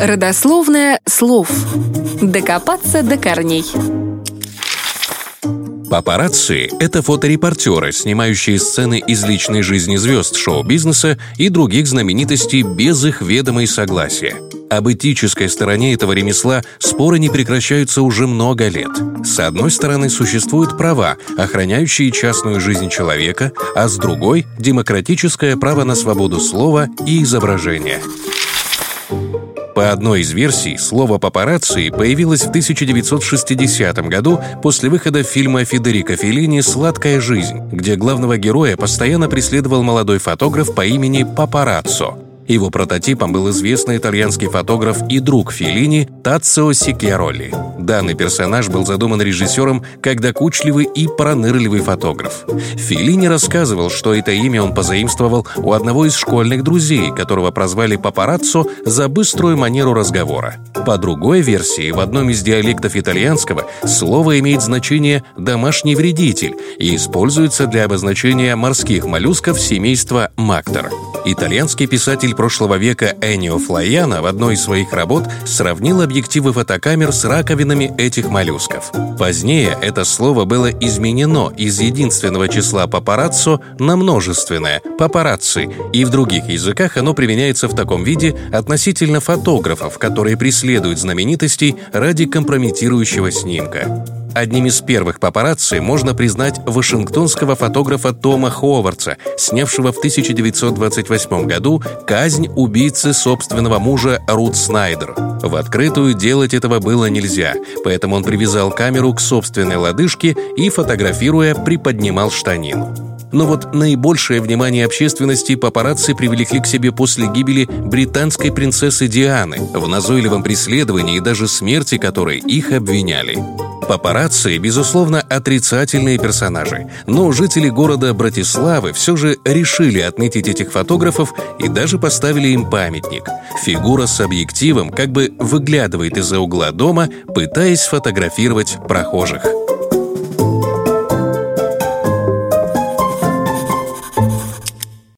Родословное слов. Докопаться до корней. Папарацци — это фоторепортеры, снимающие сцены из личной жизни звезд шоу-бизнеса и других знаменитостей без их ведома и согласия. Об этической стороне этого ремесла споры не прекращаются уже много лет. С одной стороны, существуют права, охраняющие частную жизнь человека, а с другой — демократическое право на свободу слова и изображения. По одной из версий, слово «папарацци» появилось в 1960 году после выхода фильма Федерико Феллини «Сладкая жизнь», где главного героя постоянно преследовал молодой фотограф по имени Папараццо – его прототипом был известный итальянский фотограф и друг Феллини Тацио Сикьяролли. Данный персонаж был задуман режиссером как докучливый и пронырливый фотограф. Феллини рассказывал, что это имя он позаимствовал у одного из школьных друзей, которого прозвали папараццо за быструю манеру разговора. По другой версии, в одном из диалектов итальянского слово имеет значение «домашний вредитель» и используется для обозначения морских моллюсков семейства мактор. Итальянский писатель прошлого века Энио Флайяна в одной из своих работ сравнил объективы фотокамер с раковинами этих моллюсков. Позднее это слово было изменено из единственного числа папараццо на множественное – папарацци, и в других языках оно применяется в таком виде относительно фотографов, которые преследуют знаменитостей ради компрометирующего снимка. Одним из первых папарацци можно признать вашингтонского фотографа Тома Ховардса, снявшего в 1928 году казнь убийцы собственного мужа Рут Снайдер. В открытую делать этого было нельзя, поэтому он привязал камеру к собственной лодыжке и, фотографируя, приподнимал штанину. Но вот наибольшее внимание общественности папарацци привлекли к себе после гибели британской принцессы Дианы, в назойливом преследовании и даже смерти которой их обвиняли. Папарацци, безусловно, отрицательные персонажи, но жители города Братиславы все же решили отметить этих фотографов и даже поставили им памятник. Фигура с объективом как бы выглядывает из-за угла дома, пытаясь сфотографировать прохожих.